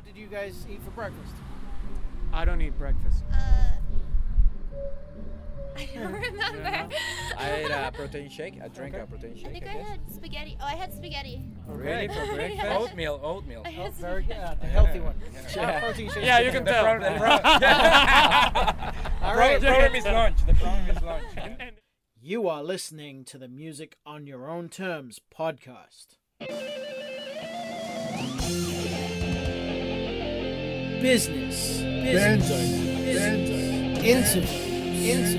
what did you guys eat for breakfast? I don't eat breakfast. Uh, I don't remember. I ate a protein shake. I drank Okay. a protein shake. I think I guess. had spaghetti. Oh, I had spaghetti. Really for Yeah. breakfast? Oatmeal, oatmeal. I Oh, had very good. spaghetti. Uh, the healthy one. Yeah. Protein shake Yeah, you chicken. can tell. problem, the pro- All the right. problem is lunch. The problem is lunch. And, and You are listening to the Music on Your Own Terms podcast. Business, business, business, interviews,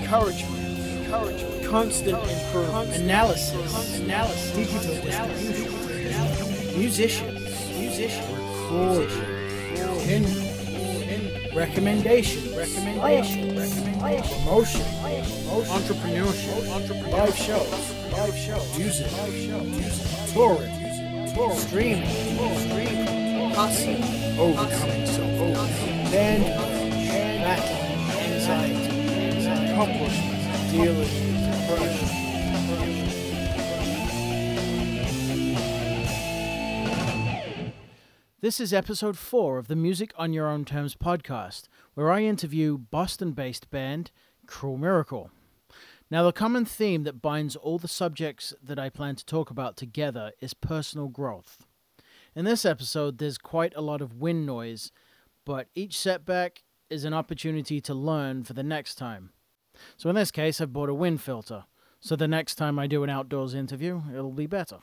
encouragement, encouragement, constant improvement, analysis, analysis, digital distribution, recording, opinion, recommendation, recommendation, recommendation, promotion, entrepreneurship, entrepreneurship, live shows, live shows, music, live shows, music, touring, touring, streaming, streaming, hustling, overcoming. Band, battle, anxiety, accomplishment, dealing depression. This is episode four of the Music on Your Own Terms podcast, where I interview Boston based band Cruel Miracle. Now, the common theme that binds all the subjects that I plan to talk about together is personal growth. In this episode, there's quite a lot of wind noise, but each setback is an opportunity to learn for the next time. So, in this case, I've bought a wind filter, so the next time I do an outdoors interview, it'll be better.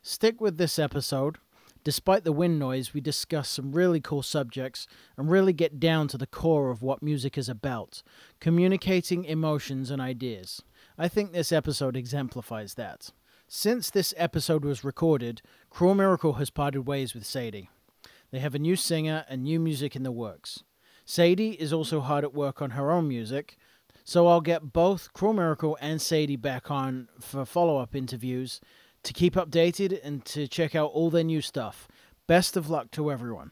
Stick with this episode. Despite the wind noise, we discuss some really cool subjects and really get down to the core of what music is about communicating emotions and ideas. I think this episode exemplifies that. Since this episode was recorded, Cruel Miracle has parted ways with Sadie. They have a new singer and new music in the works. Sadie is also hard at work on her own music, so I'll get both Cruel Miracle and Sadie back on for follow up interviews to keep updated and to check out all their new stuff. Best of luck to everyone.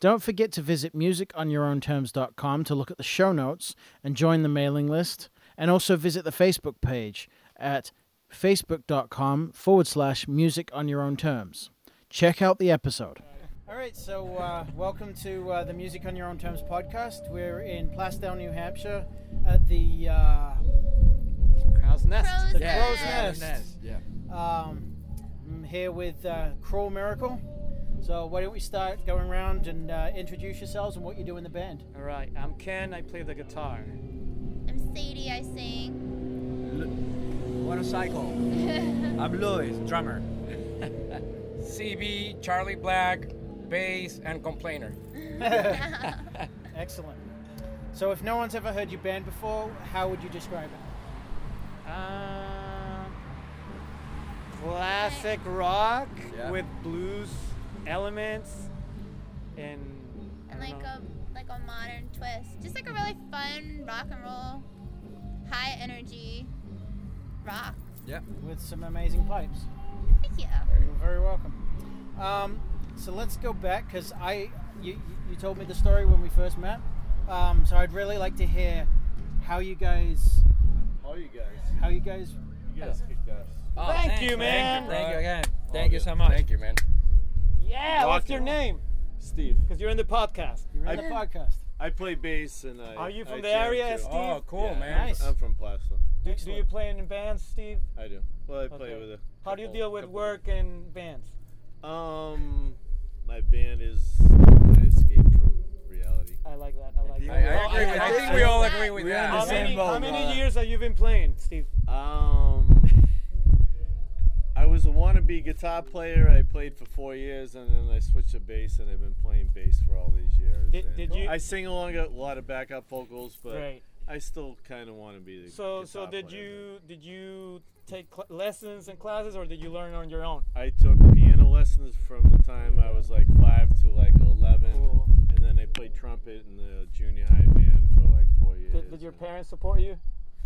Don't forget to visit musiconyourownterms.com to look at the show notes and join the mailing list, and also visit the Facebook page at facebook.com forward slash music on your own terms. Check out the episode. All right, so uh, welcome to uh, the Music on Your Own Terms podcast. We're in Plaistow, New Hampshire at the uh, Crow's Nest. Crow's The Nest. Crow's Yeah, Nest. Yeah. Um, I'm here with uh, Cruel Miracle. So why don't we start going around and uh, introduce yourselves and what you do in the band? All right, I'm Ken. I play the guitar. I'm Sadie. I sing. Motorcycle. I'm Louis, drummer. CB, Charlie Black, bass, and complainer. Excellent. So if no one's ever heard your band before, how would you describe it? Uh, classic rock Yeah. with blues elements and and like know. a like a modern twist. Just like a really fun rock and roll, high energy rock. Yeah. With some amazing pipes. Thank you. You're very welcome. Um, so let's go back because I you, you told me the story when we first met. Um, so I'd really like to hear how you guys How you guys. how you guys You guys kicked ass. Oh, Thank thanks, you, man. bro. Thank you again. Thank you good. so much. Thank you, man. Yeah, what's your name? Steve. Because you're in the podcast. you're in the podcast. I play bass and I. Are you from I the area, too. Steve? Oh, cool, Yeah, man. Nice. I'm from Plaistow. Do, do you play in bands, Steve? I do. Well, I play Okay. with a. How do you deal with work and bands? Um, my band is my escape from reality. I like that. I like I- that. I, I agree with, I think we all agree with We're in that. How many, how many years have you been playing, Steve? Um, I was a wannabe guitar player. I played for four years, and then I switched to bass, and I've been playing bass for all these years. Did- did you- I sing along a lot of backup vocals, but Right. I still kind of want to be the. So, so did player, you did you take lessons and classes, or did you learn on your own? I took piano lessons from the time I was like five to like eleven, Cool. and then I played trumpet in the junior high band for like four years. Did, did your parents support you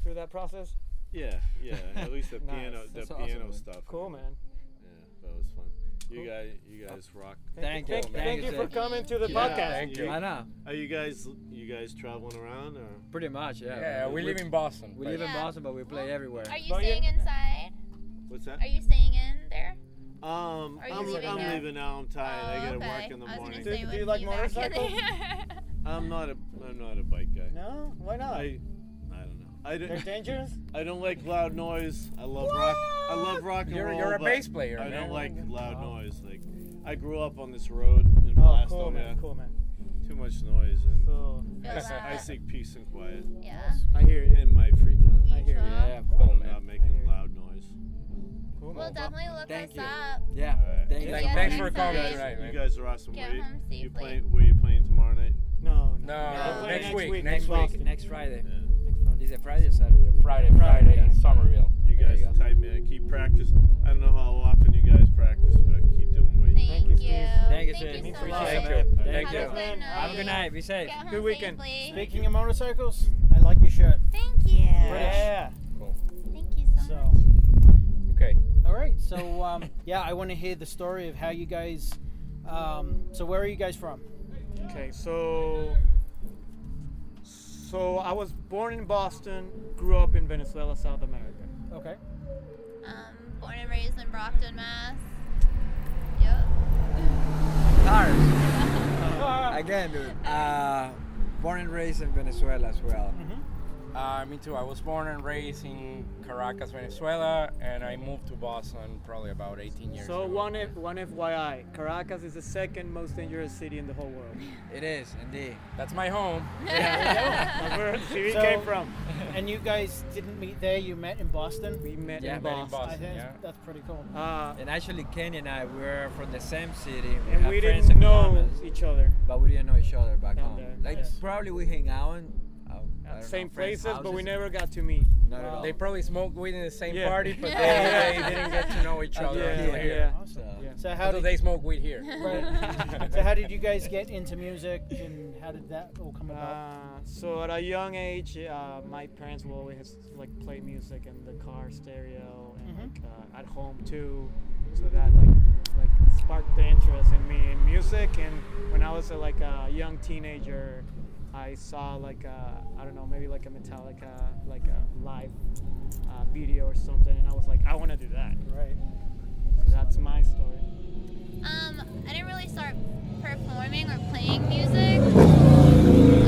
through that process? Yeah, yeah. At least the Nice. piano, the That's awesome, piano man. stuff. Cool, man. Yeah, that was fun. You Cool. guys, you guys rock. Thank you. Thank, Thank thank you, you for coming to the Yeah, podcast. thank you. I know. Are you guys, you guys traveling around or? Pretty much, yeah. Yeah, we live in Boston. We but- live in Boston, but we play everywhere. Are you Well, yeah. staying inside? What's that? Are you staying in there? Um, I'm, leaving I'm now? leaving now. I'm tired. I Oh, gotta okay. work in the morning. gonna Do- do you like motorcycles? I'm not a I'm not a bike guy. No, why not? I I don't They're dangerous. I don't like loud noise. I love rock. I love rock and You're- roll. you're a but bass player, I man. don't like loud Oh. noise. Like I grew up on this road in Oh, Plaistow. cool yeah. man, cool man. Too much noise and So Feel I, seek peace and quiet Yeah. I hear you. in my free time. I hear you. Mutual. Yeah, Cool, cool, I'm man. not making loud noise. Cool Well, man. definitely look Thank us you. up. Yeah, Alright. thank you. Yeah, Thanks for next coming time. tonight, You man. guys are awesome. Get Where you, home you safely. playing? Where you playing tomorrow night? No, No, no, We're next week, Next next week. week. Next Friday. Yeah. Next Friday. Is it Friday or Saturday? Friday, Friday. Friday in Somerville. You guys you go. type me. Keep practice. I don't know how often you guys practice, but keep doing what you Thank you, you. Steve. Thank you, Thank Steve. you so Thank much. Thank you. you. Have Thank you. a good Have a good night. Be safe. Get Good weekend. safely. Speaking of motorcycles, I like your shirt. Thank you. Yeah. Cool. Thank you so, So, much. Okay. all right. So, um, yeah, I want to hear the story of how you guys. Um, so, where are you guys from? Okay, so so I was born in Boston, grew up in Venezuela, South America. Okay. Um, born and raised in Brockton, Mass. Yep. Cars. Again, dude. Uh, born and raised in Venezuela as well. Uh, me too. I was born and raised in Caracas, Venezuela, and I moved to Boston probably about 18 years So ago. one F, one FYI, Caracas is the second most dangerous city in the whole world. It is indeed. That's my home. That's where the city So- came from. And you guys didn't meet there. You met in Boston. We met Yeah, in met in Boston. I Boston. think yeah. that's, that's pretty cool. Uh, And actually, Kenny and I were from the same city. We and we didn't know common, each other. but we didn't know each other back Down home. there, Like yes. probably we hang out in uh, I same know, friends' places, but we never got to meet. Not at all. They probably smoked weed in the same Yeah. party, but Yeah. they, they didn't get to know each other Yeah, until yeah, here. yeah. Awesome. Yeah. So how Until did they smoke weed here. Right. so how did you guys get into music, and how did that all come about? Uh, so at a young age, uh, my parents will always like play music in the car stereo and Mhm. like uh, at home too. So that like like sparked the interest in me in music. And when I was a, like a young teenager, I saw like a, I don't know maybe like a Metallica like a live uh, video or something, and I was like I want to do that. right. So that's my story. Um, I didn't really start performing or playing music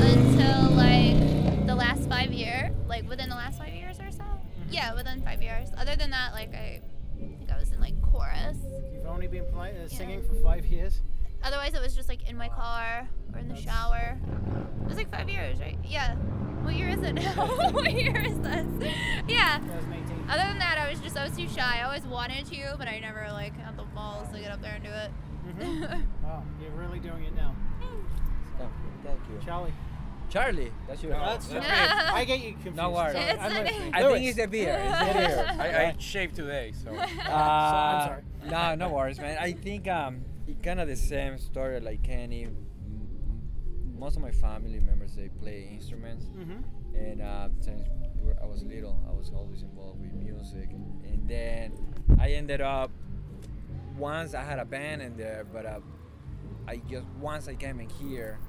until like the last five years, like within the last five years or so. Yeah, within five years. Other than that, like I think I was in like chorus. You've only been play- uh, singing for five years. Otherwise, it was just like in my car or in 25 years, right? Yeah. What year is it now? what year is this? Yeah. Other than that, I was just I was too shy. I always wanted to, but I never like had the balls to get up there and do it. Mm-hmm. wow, you're really doing it now. Thank you. Charlie. Charlie, that's your. No, that's yeah. I get you confused. No worries. I think it's the beer. It's the beer. I, I shaved today, so. Uh, so I'm uh, sorry. No, no worries, man. I think um, it's kind of the same story like Kenny most of my family members they play instruments, Mhm. and uh, since I was little, I was always involved with music. And then I ended up once I had a band in there, but uh, I just once I came in here,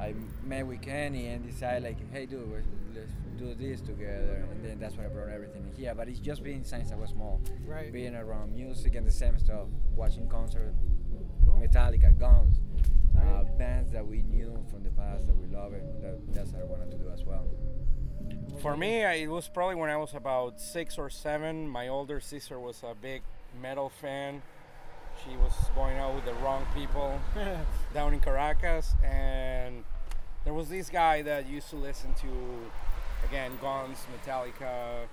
I met with Kenny and decided like, hey, dude, let's do this together. And then that's when I brought everything in here. But it's just been since I was small Right. being around music and the same stuff, watching concerts, Cool. Metallica, Guns, uh, bands that we knew from the past that we love it. That, that's what I wanted to do as well. For me, I, it was probably when I was about six or seven. My older sister was a big metal fan. She was going out with the wrong people down in Caracas, and there was this guy that used to listen to, again, Guns, Metallica,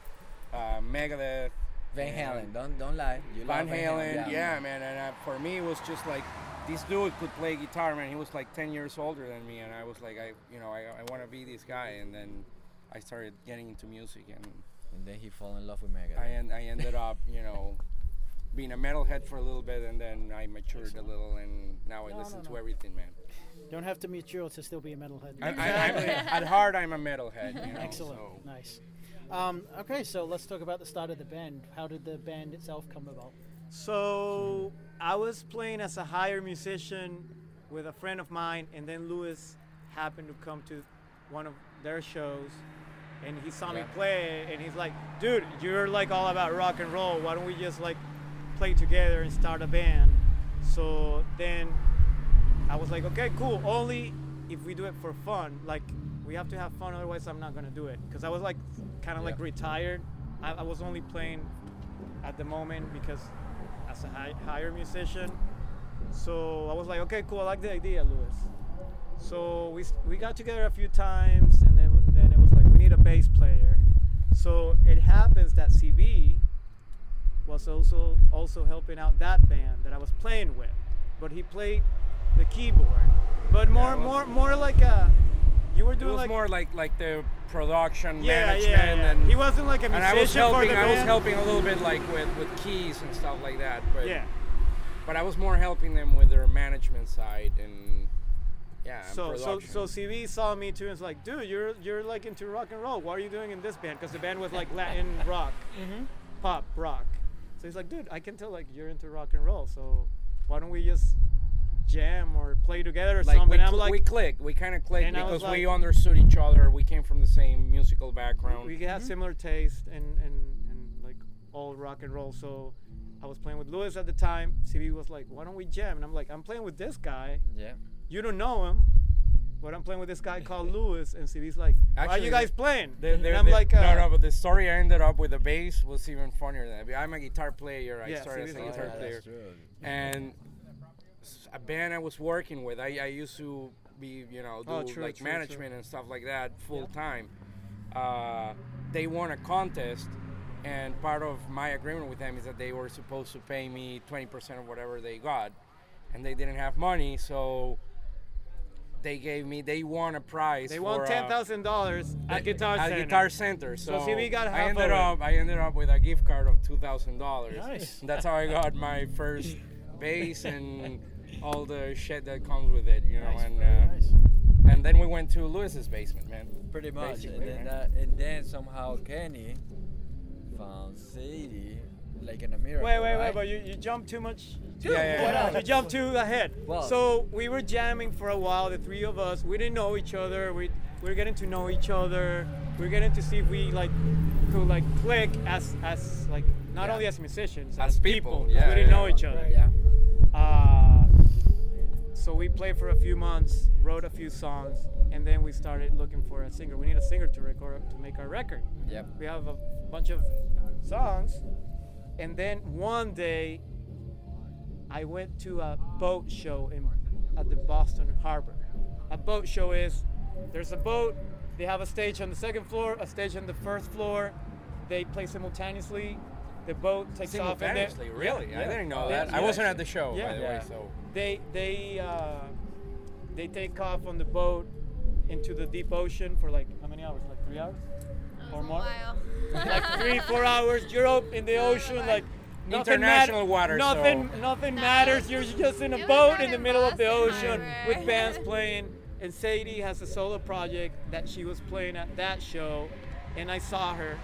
uh, Megadeth, Van Halen, don't don't lie. You Van love Halen. Yeah, man. And uh, for me, it was just like this dude could play guitar, man. He was like 10 years older than me, and I was like, I, you know, I, I want to be this guy. And then I started getting into music, and And then he fell in love with Megadeth. I, en- I ended up, you know, being a metalhead for a little bit, and then I matured a little, and now I No, listen no, to no. everything, man. Don't have to mature to still be a metalhead. I, I, I'm, at heart, I'm a metalhead. You know, Excellent. so- Nice. Um, okay, so let's talk about the start of the band. How did the band itself come about? So I was playing as a higher musician with a friend of mine, and then Lewis happened to come to one of their shows, and he saw me play, and he's like, "Dude, you're like all about rock and roll. Why don't we just like play together and start a band. So then I was like, okay, cool. Only if we do it for fun. Like we have to have fun, otherwise I'm not gonna do it. Cause I was like kind of like retired. I, I was only playing at the moment because as a hi- higher musician. So I was like, okay, cool. I like the idea, Louis. So we we got together a few times, and then then it was like we need a bass player. So it happens that CB was also also helping out that band that I was playing with, but he played the keyboard, but more was- more more like a you were It doing was like more like like the production yeah, management yeah, yeah. and he wasn't like a musician and I was helping. I was helping a little bit like with with keys and stuff like that. But Yeah. but I was more helping them with their management side and yeah. and So so production. so CB saw me too and was like, dude, you're you're like into rock and roll. What are you doing in this band? Because the band was like Latin rock, mm-hmm. pop rock. So he's like, dude, I can tell like you're into rock and roll. So why don't we just jam or play together or like something? we, I'm cl- like, we clicked. We kind of clicked And I was because we understood each other. We came from the same musical background. we have similar taste and, and and like all rock and roll. So I was playing with Lewis at the time. CB was like, why don't we jam? And I'm like, I'm playing with this guy. Yeah. You don't know him. But I'm playing with this guy called Lewis, and CB's like, "Why are Actually, you guys the- playing?" The- and I'm the- like, uh, no, no, but the story I ended up with the bass was even funnier than that. I'm a guitar player. I Yeah, started as a guitar Oh, player. that's true. and s- a band I was working with, I, I used to be, you know, do Oh, true, like true, true. management and stuff like that full time. Uh, they won a contest, and part of my agreement with them is that they were supposed to pay me 20% of whatever they got, and they didn't have money, so they gave me, they won a prize. They won uh, ten thousand dollars at Guitar at Center. Guitar Center. So, So we got I half ended of it. up I ended up with a gift card of two thousand dollars. Nice. That's how I got my first bass and all the shit that comes with it, you know. Nice, and uh, nice. and then we went to Lewis's basement, man. Pretty much. Basically, And then, right? that, and then somehow Kenny found Sadie like in a miracle. Wait, wait, right? wait! But you, you jumped too much. Yeah, yeah, yeah. You jumped too ahead. Well- so we were jamming for a while, the three of us. We didn't know each other. We we were getting to know each other. We are getting to see if we like could like click as as like not Yeah. only as musicians, As people. yeah, we didn't yeah. know each other. Yeah. So we played for a few months, wrote a few songs, and then we started looking for a singer. We need a singer to record to make our record. Yep. We have a bunch of songs, and then one day I went to a boat show in at the Boston Harbor. A boat show is there's a boat. They have a stage on the second floor, a stage on the first floor. They play simultaneously. The boat takes off. and they- really? Yeah, I didn't know Yeah, that. I wasn't at the show, Yeah. by the Yeah. way. So They they uh, they take off on the boat into the deep ocean for like how many hours? Like three hours? That Or more? while. like three, four hours. You're up in the ocean, like nothing International mat- water, Nothing, so- nothing No, matters. You're just in a it boat in the middle of the ocean Harbor. with bands playing. And Sadie has a solo project that she was playing at that show, and I saw her,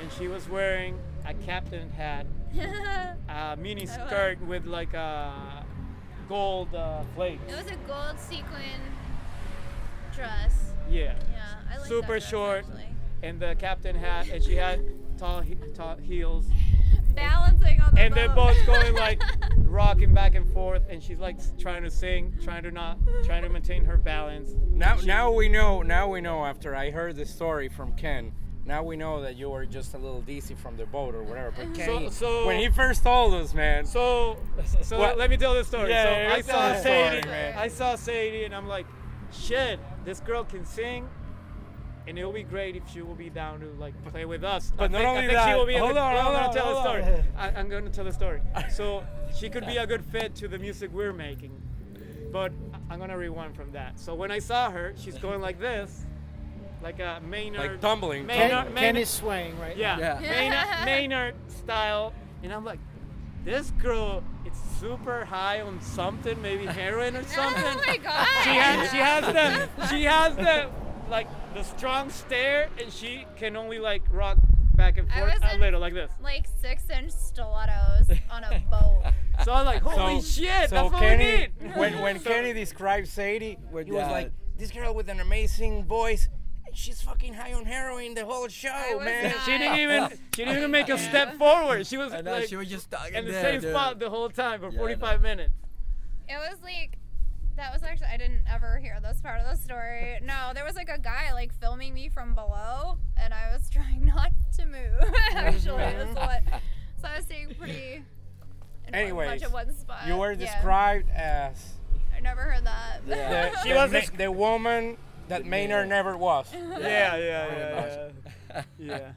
and she was wearing a captain hat, a mini Oh, skirt with like a gold uh, flakes. It was a gold sequin dress. Yeah. Yeah, I like Super that dress, short. actually. And the captain hat, and she had tall, he- tall heels. Balancing on the and they're both going like rocking back and forth and she's like trying to sing trying to not trying to maintain her balance now, She- now we know. Now we know. After I heard the story from Ken, now we know that you were just a little dizzy from the boat or whatever. But Kenny, so- when he first told us, man, so so What? let me tell the story Yeah, so i saw the story, sadie man. i saw sadie and i'm like shit this girl can sing and it'll be great if she will be down to like play with us. But I not think, only I think that- she will be a hold good, on, well, hold I'm on, gonna tell hold the story. I, I'm gonna tell the story. So she could be a good fit to the music we're making. But I'm gonna rewind from that. So when I saw her, she's going like this, like a Maynard. like tumbling. Maynard- Ken, tumbling. Ken is swaying right Yeah, Yeah. Maynard, Maynard style. And I'm like, this girl, it's super high on something, maybe heroin or oh something. Oh my god. She has, she has the, she has the, like the strong stare, and she can only like rock back and I forth was a in- little like this. like six inch stilettos on a boat. So I'm like, holy So- shit, so that's what Kenny, we need. when when So- Kenny described Sadie, he was Yeah. like, "This girl with an amazing voice she's fucking high on heroin the whole show, man. not. She didn't even she didn't even make a step forward. She was And now like she was just stuck in the there, same dude. spot the whole time for Yeah, 45 minutes. It was like that was actually I didn't ever hear this part of the story. No, there was like a guy like filming me from below, and I was trying not to move. actually, is what. So I was staying pretty. in one- Anyways, much of one spot. You were Yeah. described as I never heard that. Yeah. the, She the, was ma- the woman that Maynard never was. Yeah, yeah, yeah, yeah. yeah.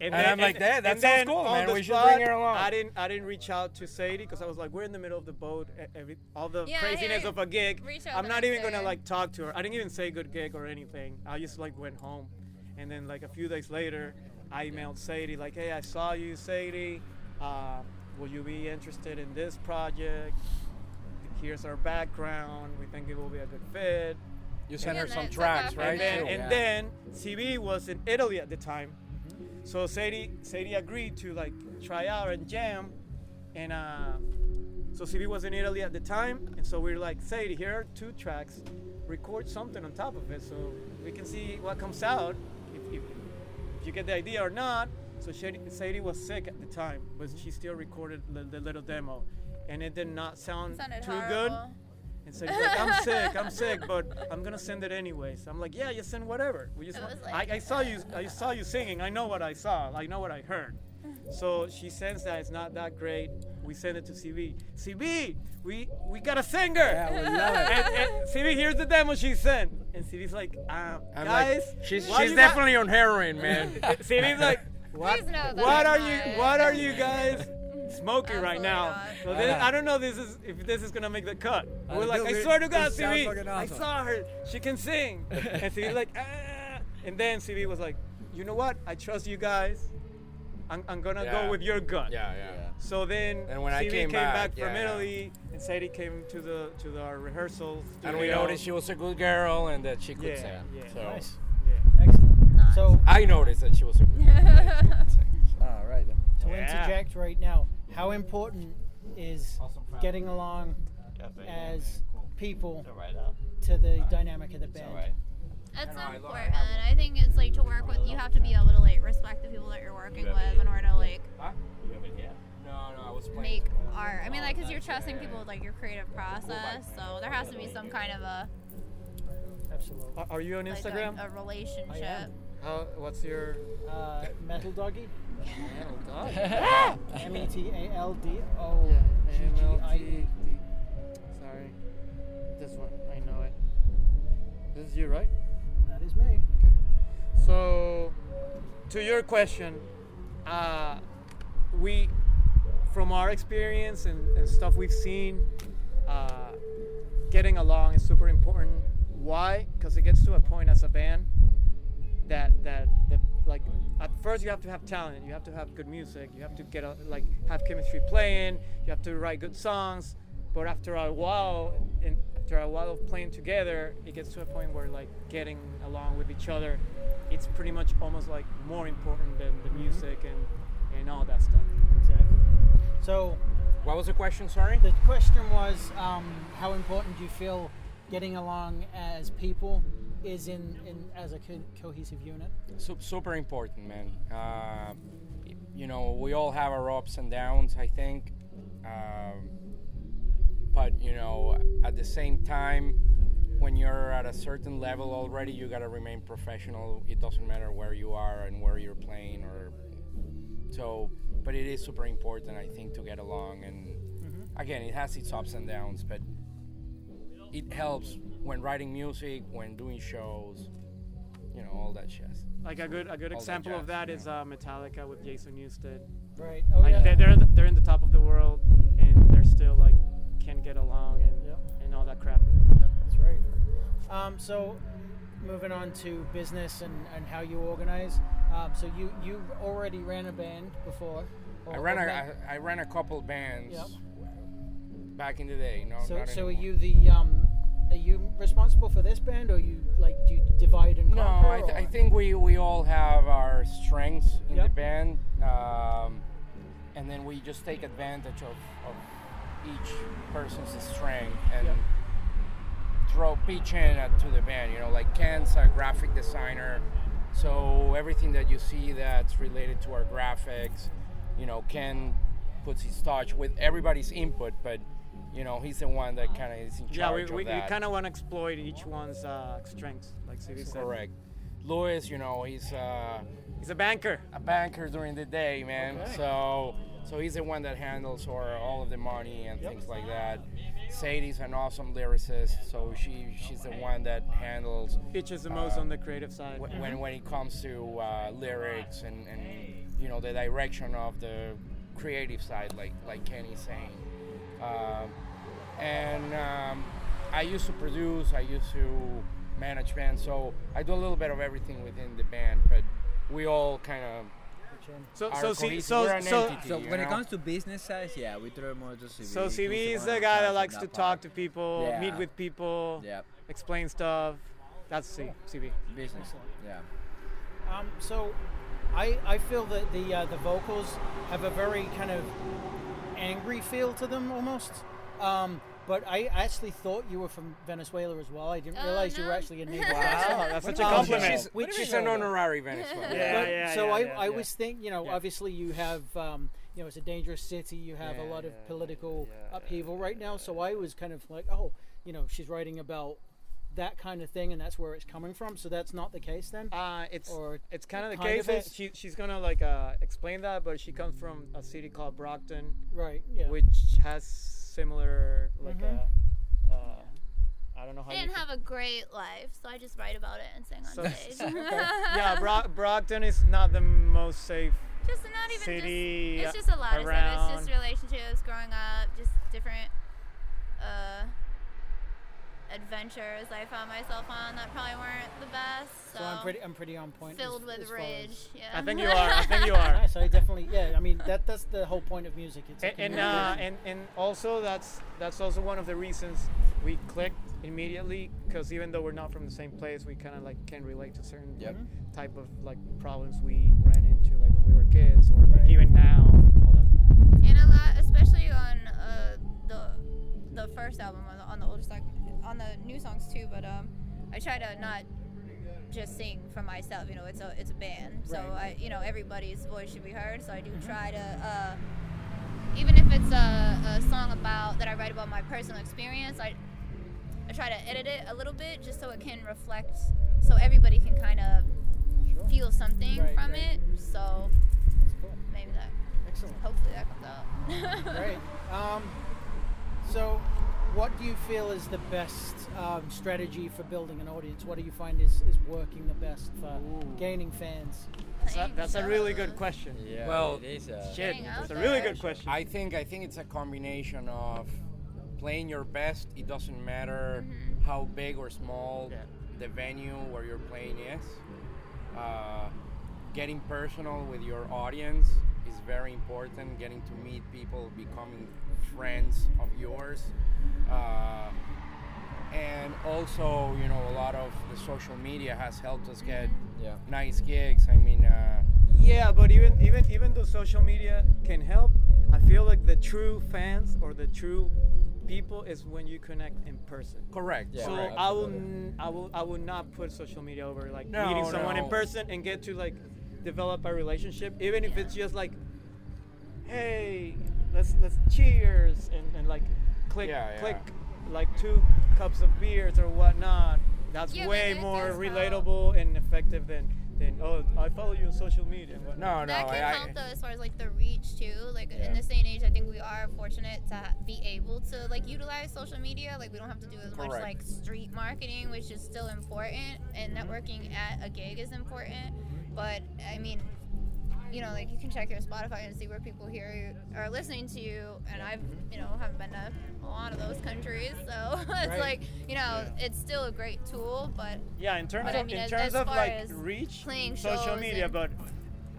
And I'm like, "That- that sounds then cool, man. the We should bring her along." I didn't, I didn't reach out to Sadie because I was like, we're in the middle of the boat. Every, all the Yeah, craziness hey, of a gig. I'm not even gonna like talk to her. I didn't even say good gig or anything. I just like went home, and then like a few days later, I emailed Sadie like, hey, I saw you, Sadie. Uh, will you be interested in this project? Here's our background. We think it will be a good fit. You sent Yeah, her some tracks, right? And then, and then CB was in Italy at the time, so Sadie Sadie agreed to like try out and jam, and uh, so CB was in Italy at the time, and so we were like, Sadie, here are two tracks, record something on top of it, so we can see what comes out, if, if, if you get the idea or not. So Sadie, Sadie was sick at the time, but she still recorded the, the little demo, and it did not sound Sounded too horrible. good. And so he's like, I'm sick, I'm sick, but I'm gonna send it anyways. I'm like, yeah, you send whatever. We just It want, was like- I, I saw you, I saw you singing. I know what I saw. I know what I heard. So she sends that. It's not that great. We send it to CB. CB, we we got a singer. Yeah, we love it. and, and CB, here's the demo she sent. And CB's like, um, I'm guys, like, she's, she's you got-" definitely on heroin, man. CB's like, what? Please know that what are you? What are you guys? Smoking right now. not. So this, I don't know this is if this is gonna make the cut. Uh, We're like, dude, I swear to it God, sounds CB, fucking I awesome." saw her. She can sing. and CB's like, ah. And then CB was like, you know what? I trust you guys. I'm, I'm gonna Yeah. go with your gut. yeah, yeah. So then And when I CB came back, from yeah. Italy, and Sadie came to the to the our rehearsals. And we studio. noticed she was a good girl and that she could Yeah, sing. yeah. So Nice. Yeah. Excellent. So I noticed that she was a good girl. that she could sing. So. All right. then. To Yeah. interject right now, how important is getting along as people to the dynamic of the band? It's know, I love important. I think it's like to work with. You have to be able to like respect the people that you're working with in order to like Huh? No, no, I was make art. I mean, like, cause you're trusting people with like your creative process. So there has to be some kind of a Absolutely. Are- Are you on like Instagram? a, a relationship. How? What's your? Uh, Metal Doggy. Oh, M E T A L D O Yeah, G G I E. Sorry. This one, I know it. This is you, right? That is me. So, to your question, uh, we, from our experience and, and stuff we've seen, uh, getting along is super important. Why? Because it gets to a point as a band that that the like at first you have to have talent, you have to have good music, you have to get a, like have chemistry playing, you have to write good songs. But after a while, and after a while of playing together, it gets to a point where like getting along with each other, it's pretty much almost like more important than the music and and all that stuff. Exactly. So What was the question? Sorry. the question was, um, how important do you feel getting along as people is in, in as a co- cohesive unit? Su- super important, man. Uh, you know, we all have our ups and downs, I think. Um, but, you know, at the same time, when you're at a certain level already, you got to remain professional. It doesn't matter where you are and where you're playing or so but it is super important i think to get along and again it has its ups and downs but it helps when writing music when doing shows you know all that shit. Like a good a good All that example of jazz, that yeah. is uh, Metallica with Jason Newsted. Right. Oh like yeah. they're, they're in the, they're in the top of the world and they're still like can get along and Yep. and all that crap. Yep, That's right. Um, so, moving on to business and, and how you organize. Um, so you you already ran a band before. i ran or a ran- I, I ran a couple bands Yep. back in the day no so not so are anymore. you the um, are you responsible for this band, or you like do you divide and No, conquer? I, th- I think we, we all have our strengths in the band, um, and then we just take advantage of, of each person's strength and Yep. throw pitch in to the band. You know, like Ken's a graphic designer, so everything that you see that's related to our graphics, you know, Ken puts his touch with everybody's input, but you know, he's the one that kind of is in charge Yeah, we, of we, we kind of want to exploit each one's uh, strengths, like CB said. Correct. Louis, you know, he's uh, He's a banker. a banker during the day, man. Okay. So, so he's the one that handles our, all of the money and things like that. Sadie's an awesome lyricist, so she she's the one that handles Each is the most on the creative side. wh- when when it comes to uh, lyrics and, and you know the direction of the creative side, like like Kenny's saying. Um, and um, I used to produce, I used to manage bands, so I do a little bit of everything within the band, but we all kind of So, so, C, cohesive. so, We're so, So you when it comes to business size, yeah, we throw more to CB. so He's CB is the guy that of likes to that talk part. to people, meet with people, Yeah, explain stuff. That's C, CB. business. Yeah. Um, so, I I feel that the uh, the vocals have a very kind of angry feel to them almost. Um, but I actually thought you were from Venezuela as well. I didn't Oh, realize you were actually a native. Wow, that's such a Um, compliment. She's, Which- she's an honorary Venezuelan. Yeah, But- yeah, so yeah, I, yeah, I yeah. was think you know Yeah. obviously you have um, you know it's a dangerous city you have a Yeah, lot of political yeah, upheaval right now so I was kind of like oh you know she's writing about that kind of thing and that's where it's coming from so that's not the case then Uh, it's Or it's kind of the kind case. of she she's gonna like uh, explain that, but she comes from a city called Brockton, right yeah which has similar like Mhm. uh, uh, I don't know how I didn't have a great life, so I just write about it and sing on So- stage. yeah, Brock, Brockton is not the most safe. just not even City just. It's just a lot of stuff. It's just relationships, growing up, just different uh, adventures I found myself on that probably weren't the best. So, so I'm pretty I'm pretty on point filled as- with as rage. as- Yeah. I think you are. I think you are. Nice, I definitely yeah I mean that that's the whole point of music it's a and and, uh, and and also that's that's also one of the reasons we clicked immediately because even though we're not from the same place, we kind of like can relate to certain Yep. like, type of like problems we ran into like when we were kids or like Right. even now. All that. and a lot, especially on uh, the the first album on the, on the older song, on the new songs too. But um, I try to not just sing for myself. You know, it's a it's a band, so Right. I you know everybody's voice should be heard. So I do Mm-hmm. try to. Uh, even if it's a, a song about that I write about my personal experience, I I try to edit it a little bit just so it can reflect, so everybody can kind of Sure. feel something Right, from right. it. So cool. maybe that, excellent hopefully that comes out. Great. Um, so, what do you feel is the best um, strategy for building an audience? What do you find is, is working the best for gaining fans? That's a, that's a really good question. Yeah. Well, it is. Uh, Shit, that's a really good question. I think I think it's a combination of playing your best. It doesn't matter Mhm. how big or small Yeah. the venue where you're playing is. Uh, getting personal with your audience is very important. Getting to meet people, becoming friends of yours, uh, and also you know a lot of the social media has helped us get yeah. nice gigs. I mean. Uh, Yeah, but even even even though social media can help, I feel like the true fans or the true people is when you connect in person. correct. Yeah, so correct. I will absolutely. n- I will I will not put social media over like No, meeting someone in person and get to like develop a relationship, even if it's just like, hey, let's let's cheers and, and like click Yeah, yeah. click like two cups of beers or whatnot. That's Yeah, way it more does help. relatable and effective than than oh I follow you on social media and whatnot. no, that can I, I- help though as far as like the reach too like Yeah. in this day and age i think we are fortunate to be able to like utilize social media like we don't have to do as much like street marketing which is still important and networking at a gig is important but i mean you know like you can check your spotify and see where people here are listening to you and i've you know haven't been to a lot of those countries so it's Right. like you know it's still a great tool but Yeah, in terms But I of mean, in as- terms as of like reach, playing social media, but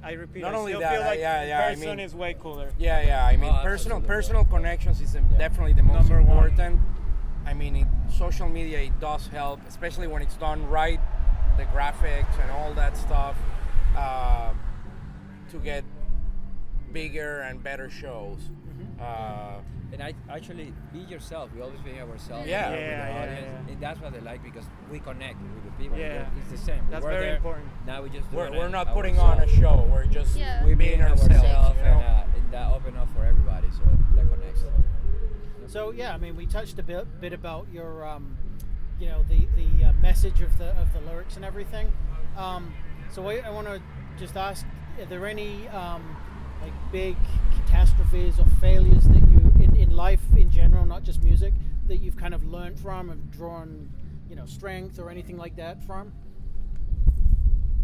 I repeat, Not I only still that, feel like yeah, yeah, I mean- is way cooler. Yeah, yeah. I mean, Oh, personal absolutely. personal connections is Yeah. definitely the most Number one. important. I mean, it, social media it does help, especially when it's done right, the graphics and all that stuff, uh, to get bigger and better shows. Uh, And I actually be yourself. We always be ourselves. Yeah. with Yeah, yeah, audience, yeah. And that's what they like because we connect with the people. Yeah. It's the same. That's we're very there, important. Now we just we're, we're not putting on a show. We're just Yeah. We're being being ourselves. ourselves, you know? and, uh, and that open up for everybody. So that connects. So yeah, I mean, we touched a bit, bit about your, um, you know, the the uh, message of the of the lyrics and everything. Um, so I, I want to just ask: Are there any um, like big catastrophes or failures that you in, in life in general, not just music, that you've kind of learned from and drawn, you know, strength or anything like that from?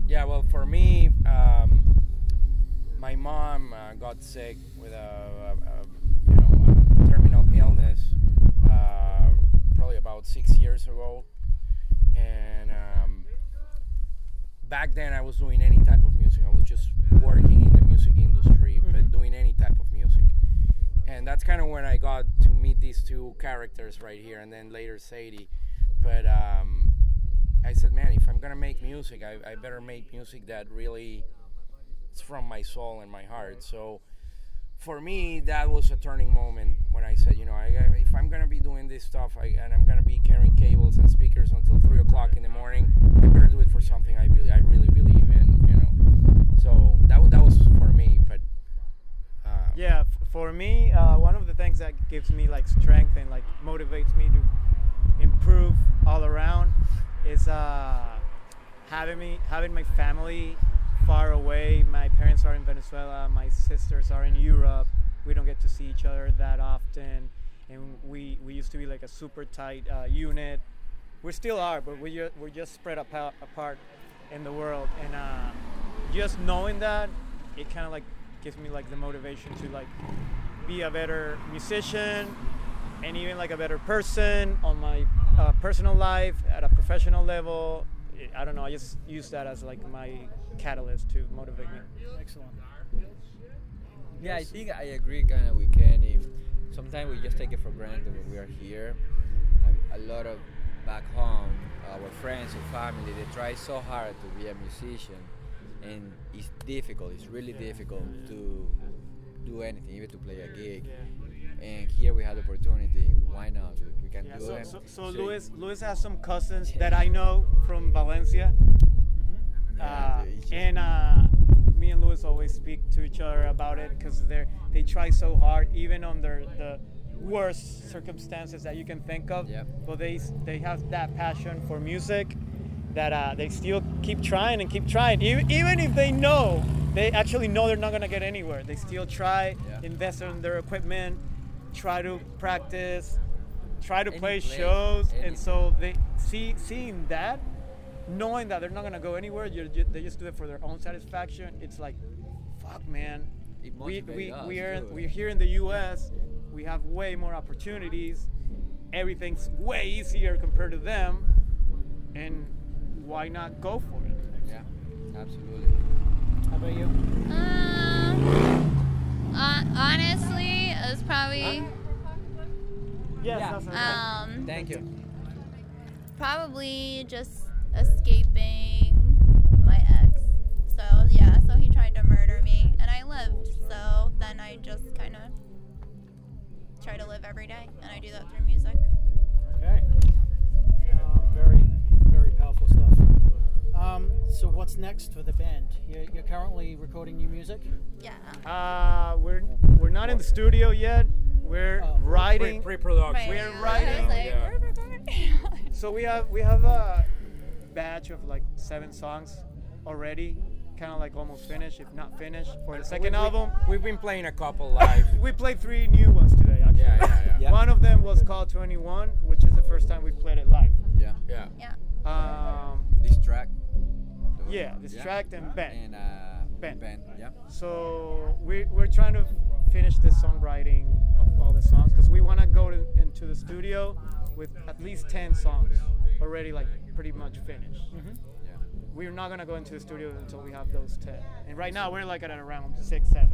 Yeah, well, for me, um, my mom uh, got sick with a, a, a you know a terminal illness uh, probably about six years ago, and um, back then I was doing any type of music. I was just working in the music industry, but doing any type of music, and that's kind of when I got to meet these two characters right here, and then later Sadie, but. Um, I said, man, if I'm gonna make music, I, I better make music that really is from my soul and my heart. So for me, that was a turning moment when I said, you know, I, if I'm gonna be doing this stuff I, and I'm gonna be carrying cables and speakers until three o'clock in the morning, I better do it for something I really, I really believe in, you know. So that that was for me, Yeah, for me, uh, one of the things that gives me like strength and like motivates me to improve all around is uh, having me having my family far away. My parents are in Venezuela. My sisters are in Europe. We don't get to see each other that often, and we we used to be like a super tight uh, unit. We still are, but we we're just spread apart apart in the world, and uh, just knowing that it kind of like gives me like the motivation to like be a better musician and even like a better person on my uh, personal life at a professional level I- i don't know i just use that as like my catalyst to motivate me Excellent. Yeah, I think I agree kind of with Kenny. Sometimes we just take it for granted when we are here. A, a lot of back home, our friends or family, they try so hard to be a musician, and it's difficult. It's really difficult to do anything, even to play a gig. And here we have the opportunity. Why not? We can yeah, do so, it. so, so Luis, Luis has some cousins that I know from Valencia, Yeah, uh, and uh, me and Luis always speak to each other about it because they they try so hard, even under the worst circumstances that you can think of. Yep. But they they have that passion for music that uh, they still keep trying and keep trying, even, even if they know they actually know they're not gonna get anywhere. They still try, Yeah. invest in their equipment, try to practice, try to Any play shows, any- and so they see seeing that, knowing that they're not gonna go anywhere, they just do it for their own satisfaction. It's like, fuck, man. We we us we are we're here in the U.S. We have way more opportunities. Everything's way easier compared to them, and why not go for it? Yeah, absolutely. How about you? Um, hon- honestly, it was probably Yes, Yeah. that's okay. um Thank you. probably just escaping my ex. So yeah, so he tried to murder me, and I lived. So then I just kind of try to live every day, and I do that through music. Okay. Um, very, very powerful stuff. Um, so what's next for the band? You're, you're currently recording new music. Yeah. Uh, we're we're not in the studio yet. We're Oh. writing. pre production. Right. We're I writing. like, Yeah. So we have we have a batch of like seven songs already, kind of like almost finished, if not finished, for the second We- we- album. We've been playing a couple live. We played three new ones today, actually. yeah, yeah, yeah. Yeah. One of them was called 21, which is the first time we've played it live. Yeah. Yeah. yeah. Um, This track. yeah, Distract and Ben. And uh, Ben. Ben. Yeah. So we're, we're trying to finish the songwriting of all the songs because we want to go to, into the studio with at least 10 songs already like pretty much finished. Yeah. We're not gonna go into the studio until we have those 10. And right now we're like at around six, seven.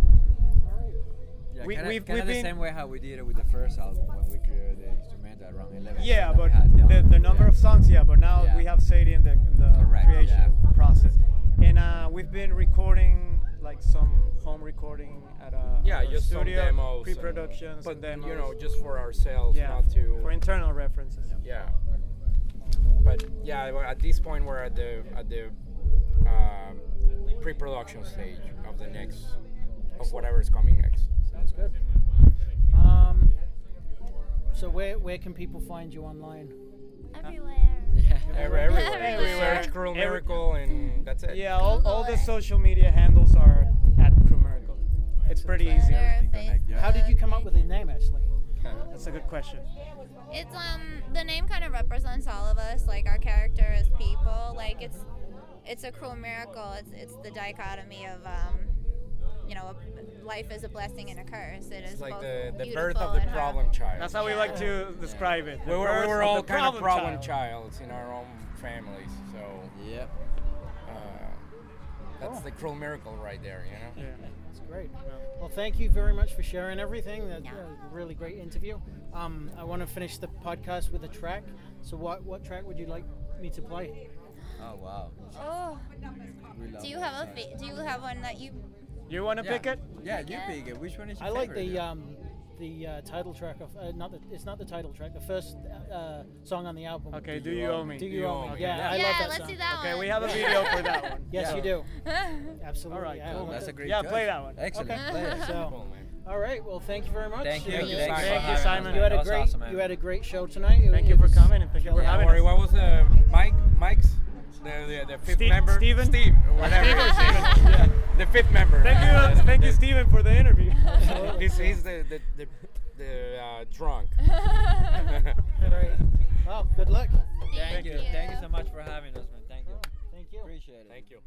Yeah, We- kinda, we've- kinda we've the been- same way how we did it with the first album when we created the instrumental around 11. Yeah, but the, the number yeah. of songs, yeah, but now Yeah. we have Sadie in the, in the Correct, creation yeah. process. And uh, we've been recording like some home recording at a Yeah, at a just some studio, demos, uh, pre-productions, but and demos. you know, just for ourselves, yeah, not to. for internal references. yeah. But yeah, well, at this point we're at the at the um, pre-production stage of the next of whatever is coming next. Sounds good. Um, so where where can people find you online? Everywhere. Yeah. Every, everywhere. Everywhere. Search Cruel Every- Miracle, and that's it. Yeah, all, all the social media handles are at Cruel Miracle. It's pretty easy. Twitter, yeah. How did you come up with the name, actually? That's a good question. It's um the name kind of represents all of us, like our character as people. Like it's it's a cruel miracle. It's it's the dichotomy of um you know life is a blessing and a curse. It is It's like both the, the birth beautiful of the and problem child. That's how we like to describe it. we the were, we were all the kind of problem child. childs in our own families, so Yep. uh, that's the cruel miracle right there, you know. Yeah. That's great. Well, thank you very much for sharing everything. That's Yeah. a really great interview. Um, I want to finish the podcast with a track. So what what track would you like me to play? Oh wow. Oh, do you have a song. fa- do you have one that you? You want to Yeah. pick it? Yeah, you Yeah. pick it. Which one is your I like favorite? the um, the uh, title track of uh, not the it's not the title track. The first uh, song on the album. Okay. Do you owe me? Do you owe me? me? Yeah, I yeah, love that let's song. do that Okay, one. we have a video for that one. Yes, Yeah. you do. Absolutely. All right, yeah, I cool. love That's that. a great Yeah, choice. play that one. Excellent. Okay. Play it. So- Cool, man. All right. Well, thank you very much. Thank you. Thank you, Thanks Simon. Thank you, having Simon. You had a was great awesome, man. you had a great show tonight. It- Thank it you for was- coming and thank you for Yeah. Having worry, us. what was uh, Mike? Mike's the the, the fifth Steve- member. Steven? Steve, whatever. Steven, Steven, yeah. The fifth member. Thank Uh, you, thank the- you, Steven, for the interview. He's, he's the the the, the uh, drunk. All right. Well, good luck. Thank Thank you. you. Thank you so much for having us, man. Thank you. Thank you. Appreciate it. Thank you.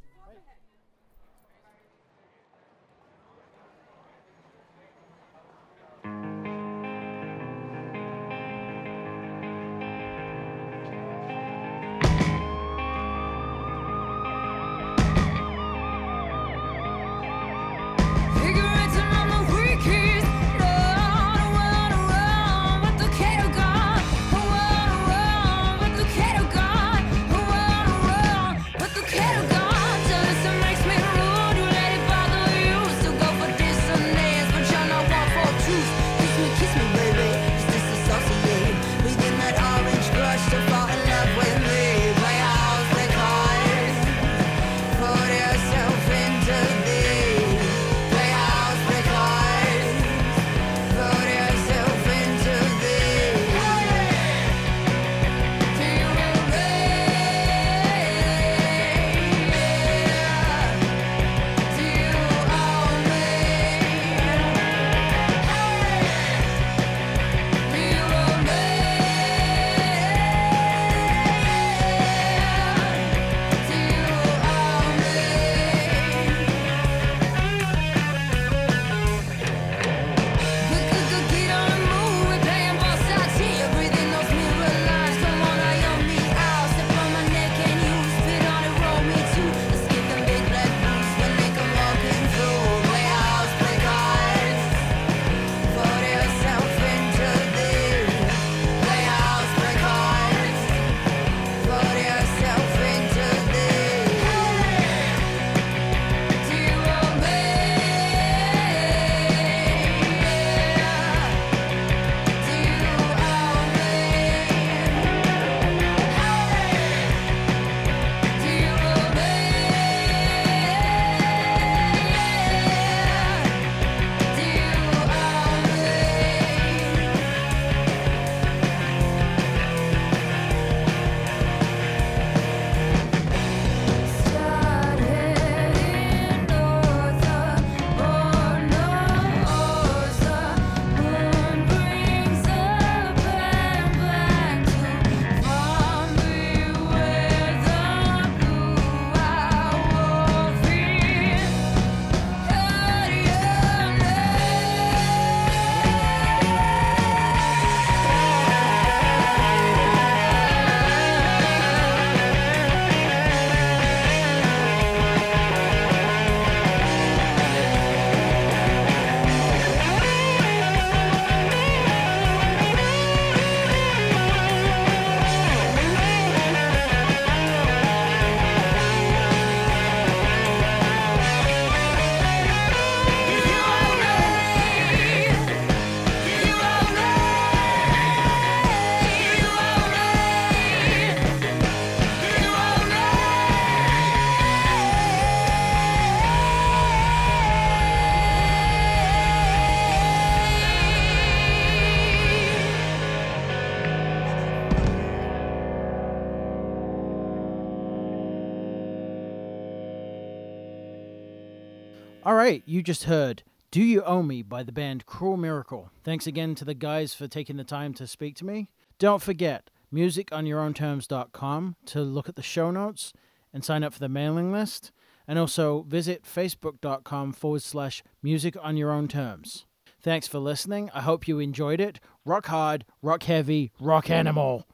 Right, you just heard Do You Owe Me by the band Cruel Miracle. Thanks again to the guys for taking the time to speak to me. Don't forget, musiconyourownterms.com to look at the show notes and sign up for the mailing list. And also visit facebook.com forward slash music on your own terms. Thanks for listening. I hope you enjoyed it. Rock hard, rock heavy, rock animal.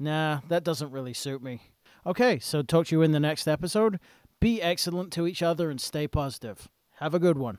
Nah, that doesn't really suit me. Okay, so talk to you in the next episode. Be excellent to each other and stay positive. Have a good one.